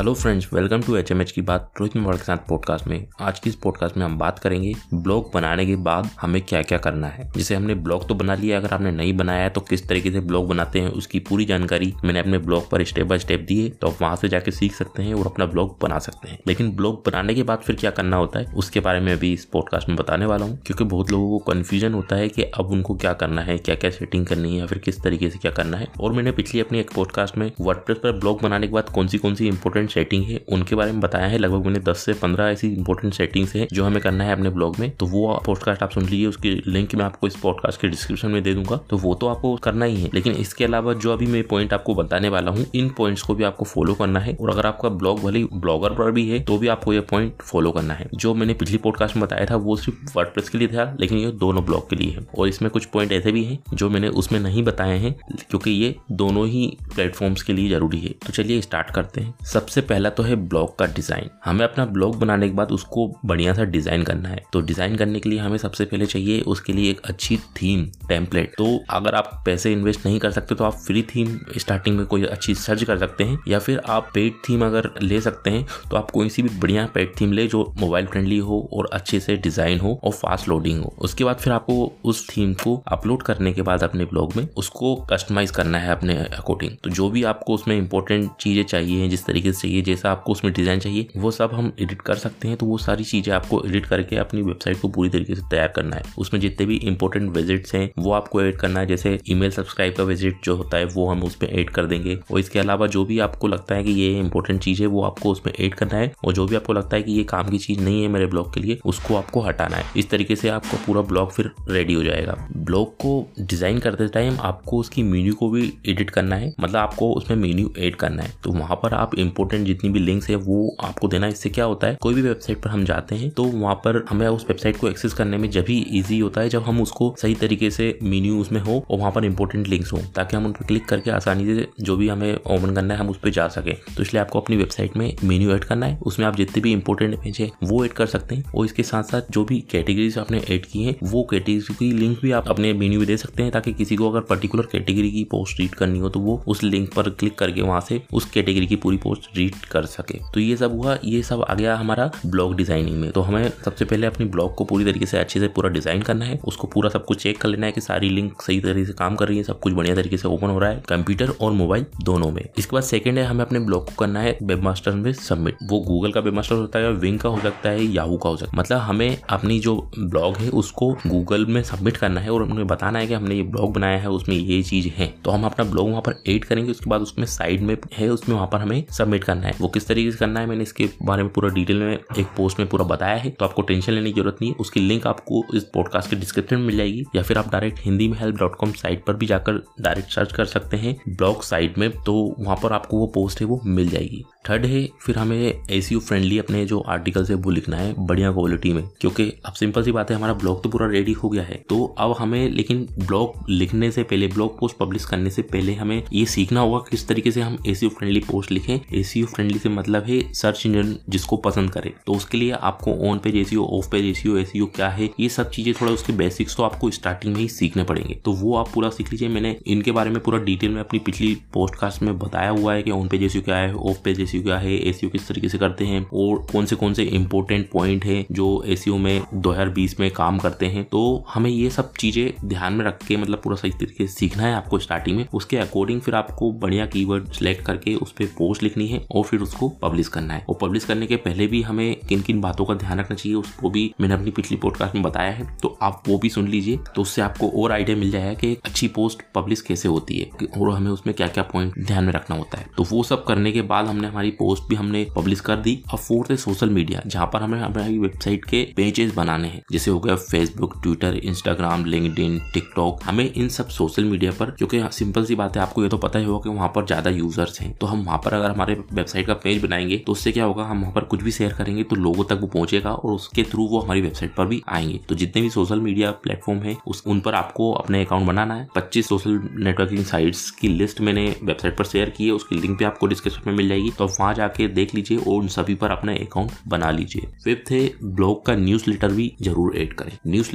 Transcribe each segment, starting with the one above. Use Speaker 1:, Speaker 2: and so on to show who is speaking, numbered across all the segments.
Speaker 1: Hello friends, welcome to HMH की बात रोहित मेवाड़ के साथ पॉडकास्ट में। आज की इस पॉडकास्ट में हम बात करेंगे ब्लॉग बनाने के बाद हमें क्या क्या करना है। जैसे हमने ब्लॉग तो बना लिया, अगर आपने नहीं बनाया है तो किस तरीके से ब्लॉग बनाते हैं, उसकी पूरी जानकारी मैंने अपने ब्लॉग पर स्टेप बाय स्टेप दी है तो आप वहाँ से जाके सीख सकते हैं और अपना ब्लॉग बना सकते हैं। लेकिन ब्लॉग बनाने के बाद फिर क्या करना होता है, उसके बारे में अभी इस पॉडकास्ट में बताने वाला हूँ, क्योंकि बहुत लोगों को कन्फ्यूज़न होता है कि अब उनको क्या करना है क्या क्या सेटिंग करनी है, या फिर किस तरीके से क्या करना है। और मैंने पिछली अपनी एक पॉडकास्ट में वर्ड पर ब्लॉग बनाने के बाद कौन सी कौन सी इंपॉर्टेंट सेटिंग है, उनके बारे में बताया है। लगभग मैंने 10 से 15 ऐसी इंपॉर्टेंट सेटिंग्स है जो हमें करना है अपने ब्लॉग में। तो वो पॉडकास्ट आप सुन लीजिए, उसकी लिंक मैं आपको इस पॉडकास्ट के डिस्क्रिप्शन में दे दूँगा। तो वो तो आपको करना ही है। लेकिन इसके अलावा जो अभी मैं पॉइंट आपको बताने वाला हूँ, इन पॉइंट्स को भी आपको फॉलो करना है। और अगर आपका ब्लॉग भले ब्लॉगर पर भी है तो भी आपको ये पॉइंट फॉलो करना है। जो मैंने पिछली पॉडकास्ट में बताया था, वो सिर्फ़ वर्ड के लिए था, लेकिन ये दोनों ब्लॉग के लिए है। और इसमें कुछ पॉइंट ऐसे भी हैं, जो मैंने उसमें नहीं बताए हैं, क्योंकि ये दोनों ही प्लेटफॉर्म्स के लिए ज़रूरी है। तो चलिए स्टार्ट करते हैं। सबसे पहला तो है ब्लॉग का डिज़ाइन। हमें अपना ब्लॉग बनाने के बाद उसको बढ़िया सा डिज़ाइन करना है। तो डिज़ाइन करने के लिए हमें सबसे पहले चाहिए उसके लिए एक अच्छी थीम, टेम्पलेट। तो अगर आप पैसे इन्वेस्ट नहीं कर सकते तो आप फ्री थीम स्टार्टिंग में कोई अच्छी सर्च कर सकते हैं, या फिर आप पेड थीम अगर ले सकते हैं तो आप कोई सी भी बढ़िया पेड थीम ले जो मोबाइल फ्रेंडली हो और अच्छे से डिज़ाइन हो और फास्ट लोडिंग हो। उसके बाद फिर आपको उस थीम को अपलोड करने के बाद अपने ब्लॉग में उसको कस्टमाइज करना है अपने अकॉर्डिंग। तो जो भी आपको उसमें इंपॉर्टेंट चीज़ें चाहिए जिस तरीके से चाहिए, जैसा आपको उसमें डिज़ाइन चाहिए, वो सब हम एडिट कर सकते हैं। तो वो सारी चीज़ें आपको एडिट करके अपनी वेबसाइट को पूरी तरीके से तैयार करना है। उसमें जितने भी इंपॉर्टेंट विजिट्स हैं, वो आपको एड करना है। जैसे ईमेल सब्सक्राइब का विज़िट जो होता है, वो हम उसमें एड कर देंगे। और इसके अलावा जो भी आपको लगता है कि ये इंपॉर्टेंट चीज़ है, वो आपको उसमें एड करना है। और जो भी आपको लगता है कि ये काम की चीज़ नहीं है मेरे ब्लॉग के लिए, उसको आपको हटाना है। इस तरीके से आपका पूरा ब्लॉग फिर रेडी हो जाएगा। ब्लॉग को डिज़ाइन करते टाइम आपको उसकी मेन्यू को भी एडिट करना है। मतलब आपको उसमें मेन्यू एड करना है। तो वहाँ पर आप इंपॉर्टेंट जितनी भी लिंक्स है, वो आपको देना इससे क्या होता है, कोई भी वेबसाइट पर हम जाते हैं तो वहाँ पर हमें उस वेबसाइट को एक्सेस करने में जब ही ईजी होता है, जब हम उसको सही तरीके से मीन्यू उसमें हो और वहाँ पर इंपॉर्टेंट लिंक्स हो, ताकि हम उन पर क्लिक करके आसानी से जो भी हमें ओपन करना है, हम उस पर जा सके। तो इसलिए आपको अपनी वेबसाइट में मीन्यू ऐड करना है। उसमें आप जितने भी इंपॉर्टेंट पेज है, वो ऐड कर सकते हैं और इसके साथ साथ जो भी कैटेगरीज आपने ऐड की है, वो कैटेगरी की लिंक भी आप अपने मीन्यू में दे सकते हैं, ताकि किसी को अगर पर्टिकुलर कैटेगरी की पोस्ट रीड करनी हो तो वो उस लिंक पर क्लिक करके वहाँ से उस कैटेगरी की पूरी पोस्ट रीड कर सके। तो ये सब हुआ, ये सब आ गया हमारा ब्लॉग डिज़ाइनिंग में। तो हमें सबसे पहले अपनी ब्लॉग को पूरी तरीके से अच्छे से पूरा डिज़ाइन करना है। उसको पूरा सब कुछ चेक कर लेना है कि सारी लिंक सही तरीके से काम कर रही है, सब कुछ बढ़िया तरीके से ओपन हो रहा है, कंप्यूटर और मोबाइल दोनों में। इसके बाद सेकंड है, हमें अपने ब्लॉग को करना है वेब मास्टर में सबमिट वो गूगल का वेब मास्टर होता है विंग का हो सकता है याहू का हो सकता है। मतलब हमें अपनी जो ब्लॉग है, उसको गूगल में सबमिट करना है और उन्हें बताना है कि हमने ये ब्लॉग बनाया है, उसमें ये चीज़ है। तो हम अपना ब्लॉग वहाँ पर एड करेंगे, उसके बाद उसमें साइड में है, उसमें वहाँ पर हमें सबमिट करना है। वो किस तरीके से करना है मैंने इसके बारे में पूरा डिटेल में, एक पोस्ट में पूरा बताया है। तो आपको टेंशन लेने की ज़रूरत नहीं है उसकी लिंक आपको इस पॉडकास्ट के डिस्क्रिप्शन में मिल जाएगी, या फिर आप डायरेक्ट हिंदी में हेल्प डॉट कॉम साइट पर भी जाकर डायरेक्ट सर्च कर सकते हैं। ब्लॉग साइट में तो वहाँ पर आपको वो पोस्ट है, वो मिल जाएगी। थर्ड है, फिर हमें ए फ्रेंडली अपने जो आर्टिकल्स है, वो लिखना है बढ़िया क्वालिटी में, क्योंकि अब सिंपल सी बात है, हमारा ब्लॉग तो पूरा रेडी हो गया है। तो अब हमें, लेकिन ब्लॉग लिखने से पहले ब्लॉग पोस्ट पब्लिश करने से पहले हमें ये सीखना होगा किस तरीके से हम ए फ्रेंडली पोस्ट लिखें। ए फ्रेंडली से मतलब है सर्च इंजन जिसको पसंद करे। तो उसके लिए आपको on page SEO off page SEO क्या है, ये सब चीज़ें थोड़ा उसके बेसिक्स तो आपको स्टार्टिंग में ही सीखने पड़ेंगे। तो वो आप पूरा सीख लीजिए। मैंने इनके बारे में पूरा डिटेल में अपनी पिछली पोस्टकास्ट में बताया हुआ है कि ऑन पेज एसीओ क्या है ऑफ़ पेज एसीओ क्या है एसीओ किस तरीके से करते हैं और कौन से कौन से इंपॉर्टेंट पॉइंट है जो एसीओ में 2020 में काम करते हैं। तो हमें ये सब चीज़ें ध्यान में रख के मतलब पूरा सही तरीके से सीखना है आपको स्टार्टिंग में। उसके अकॉर्डिंग फिर आपको बढ़िया कीवर्ड सिलेक्ट करके उस पर पोस्ट लिखनी है और फिर उसको पब्लिश करना है। और पब्लिश करने के पहले भी हमें किन किन बातों का ध्यान रखना चाहिए, उसको भी मैंने अपनी पिछली पॉडकास्ट में बताया है। तो आप वो भी सुन लीजिए तो उससे आपको और आइडिया मिल जाएगा कि अच्छी पोस्ट पब्लिश कैसे होती है और हमें उसमें क्या क्या पॉइंट ध्यान में रखना होता है। तो वो सब करने के बाद हमने हमारी पोस्ट भी हमने पब्लिश कर दी अब फोर्थ है सोशल मीडिया, जहाँ पर हमें हमारी वेबसाइट के पेजेस बनाने हैं, जैसे हो गया Facebook Twitter Instagram link TikTok हमें इन सब सोशल मीडिया पर, क्योंकि सिंपल सी बात है, आपको ये तो पता ही होगा कि वहाँ पर ज़्यादा यूज़र्स हैं। तो हम वहाँ पर अगर हमारे वेबसाइट का पेज बनाएँगे तो उससे क्या होगा, हम वहाँ पर कुछ भी शेयर करेंगे तो लोगों तक वो पहुंचेगा और उसके थ्रू वो हमारी वेबसाइट पर भी आएँगे। तो जितने भी सोशल मीडिया प्लेटफॉर्म है, उस, उन पर आपको अपने अकाउंट बनाना है। पच्चीस सोशल नेटवर्किंग साइट्स की लिस्ट मैंने वेबसाइट पर शेयर की है, उसकी लिंक भी आपको डिस्क्रिप्शन में मिल जाएगी। तो वहाँ जाके देख लीजिए और उन सभी पर अपना अकाउंट बना लीजिए। फिफ्थ है ब्लॉग का न्यूज़ भी ज़रूर एड करें। न्यूज़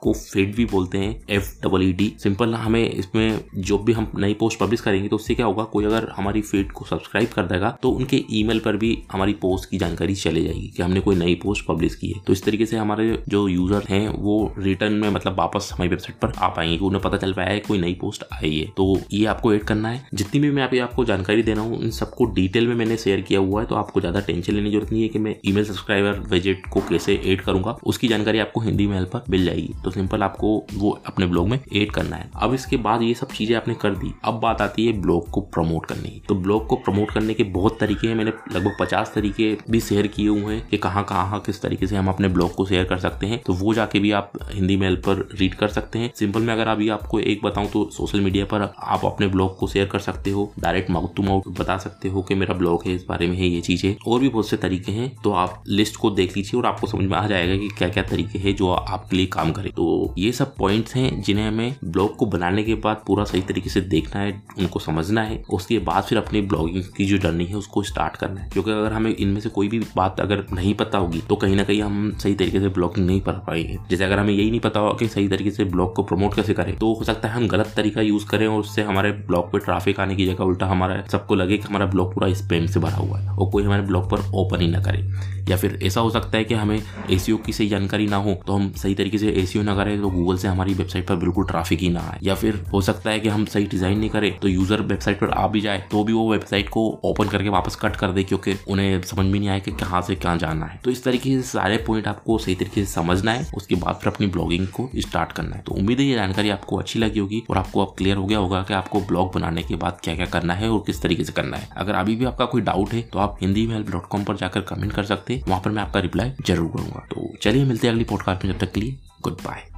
Speaker 1: को फेड भी बोलते हैं F double E D simple हमें इसमें जो भी हम नई पोस्ट पब्लिश करेंगे तो उससे क्या होगा, कोई अगर हमारी फ़ीड को सब्सक्राइब कर देगा तो उनके ईमेल पर भी हमारी पोस्ट की जानकारी चले जाएगी कि हमने कोई नई पोस्ट पब्लिश की है। तो इस तरीके से हमारे जो यूज़र हैं, वो रिटर्न में मतलब वापस हमारी वेबसाइट पर आ पाएँगे उन्हें पता चल पाया है कोई नई पोस्ट आई है। तो ये आपको एड करना है। जितनी भी मैं आपको जानकारी दे रहा हूँ, इन सबको डिटेल में मैंने शेयर किया हुआ है तो आपको ज़्यादा टेंशन लेने की ज़रूरत नहीं है कि मैं ईमेल सब्सक्राइबर विज़िट को कैसे ऐड करूँगा। उसकी जानकारी आपको हिंदी मेल पर मिल जाएगी। तो सिंपल आपको वो अपने ब्लॉग में ऐड करना है। अब इसके बाद ये सब चीज़ें आपने कर दी। अब बात आती है ब्लॉग को प्रमोट करने की। तो ब्लॉग को प्रमोट करने के बहुत तरीके हैं। मैंने लगभग पचास तरीके भी शेयर किए हुए हैं कि कहाँ कहाँ, किस तरीके से हम अपने ब्लॉग को शेयर कर सकते हैं। तो वो जाके भी आप हिंदी मेल पर रीड कर सकते हैं। सिंपल में अगर अभी आपको एक बताऊँ तो सोशल मीडिया पर आप अपने ब्लॉग को शेयर कर सकते हो। डायरेक्ट माउथ टू माउथ बता सकते हो कि मेरा ब्लॉग है इस बारे में है ये चीज़ें। और भी बहुत से तरीके हैं तो आप लिस्ट को देख लीजिए और आपको समझ में आ जाएगा कि क्या क्या तरीके हैं जो आपके लिए काम करे। तो ये सब पॉइंट्स हैं जिन्हें हमें ब्लॉग को बनाने के बाद पूरा सही तरीके से देखना है, उनको समझना है, उसके बाद फिर अपनी ब्लॉगिंग की जो जर्नी है उसको स्टार्ट करना है। क्योंकि अगर हमें इनमें से कोई भी बात अगर नहीं पता होगी तो कहीं ना कहीं हम सही तरीके से ब्लॉगिंग नहीं कर पाएँगे जैसे अगर हमें यही नहीं पता होगा कि सही तरीके से ब्लॉग को प्रमोट कैसे करें तो हो सकता है हम गलत तरीका यूज़ करें और उससे हमारे ब्लॉग पे ट्रैफ़िक आने की जगह उल्टा हमारा, सबको लगे कि हमारा ब्लॉग पूरा स्पेम से भरा हुआ है और कोई हमारे ब्लॉग पर ओपन ही ना करे। या फिर ऐसा हो सकता है कि हमें ए की सही जानकारी ना हो तो हम सही तरीके से ए ना करें तो गूगल से हमारी वेबसाइट पर बिल्कुल ट्रैफ़िक ही ना आए। या फिर हो सकता है कि हम सही डिज़ाइन नहीं करें तो यूज़र वेबसाइट पर आ भी जाए तो भी वो वेबसाइट को ओपन करके वापस कट कर दे, क्योंकि उन्हें समझ में नहीं आए कि कहाँ से कहाँ जाना है। तो इस तरीके से सारे पॉइंट आपको सही तरीके से समझना है, उसके बाद फिर अपनी ब्लॉगिंग को स्टार्ट करना है। तो उम्मीद है ये जानकारी आपको अच्छी लगी होगी, और आपको अब क्लियर हो गया होगा कि आपको ब्लॉग बनाने के बाद क्या क्या करना है और किस तरीके से करना है। अगर अभी भी आपका कोई डाउट है तो आप हिंदी मेल डॉट कॉम पर जाकर कमेंट कर सकते हैं। वहाँ पर मैं आपका रिप्लाई ज़रूर करूँगा। तो चलिए मिलते हैं अगली पॉडकास्ट में, जब तक के लिए गुड बाय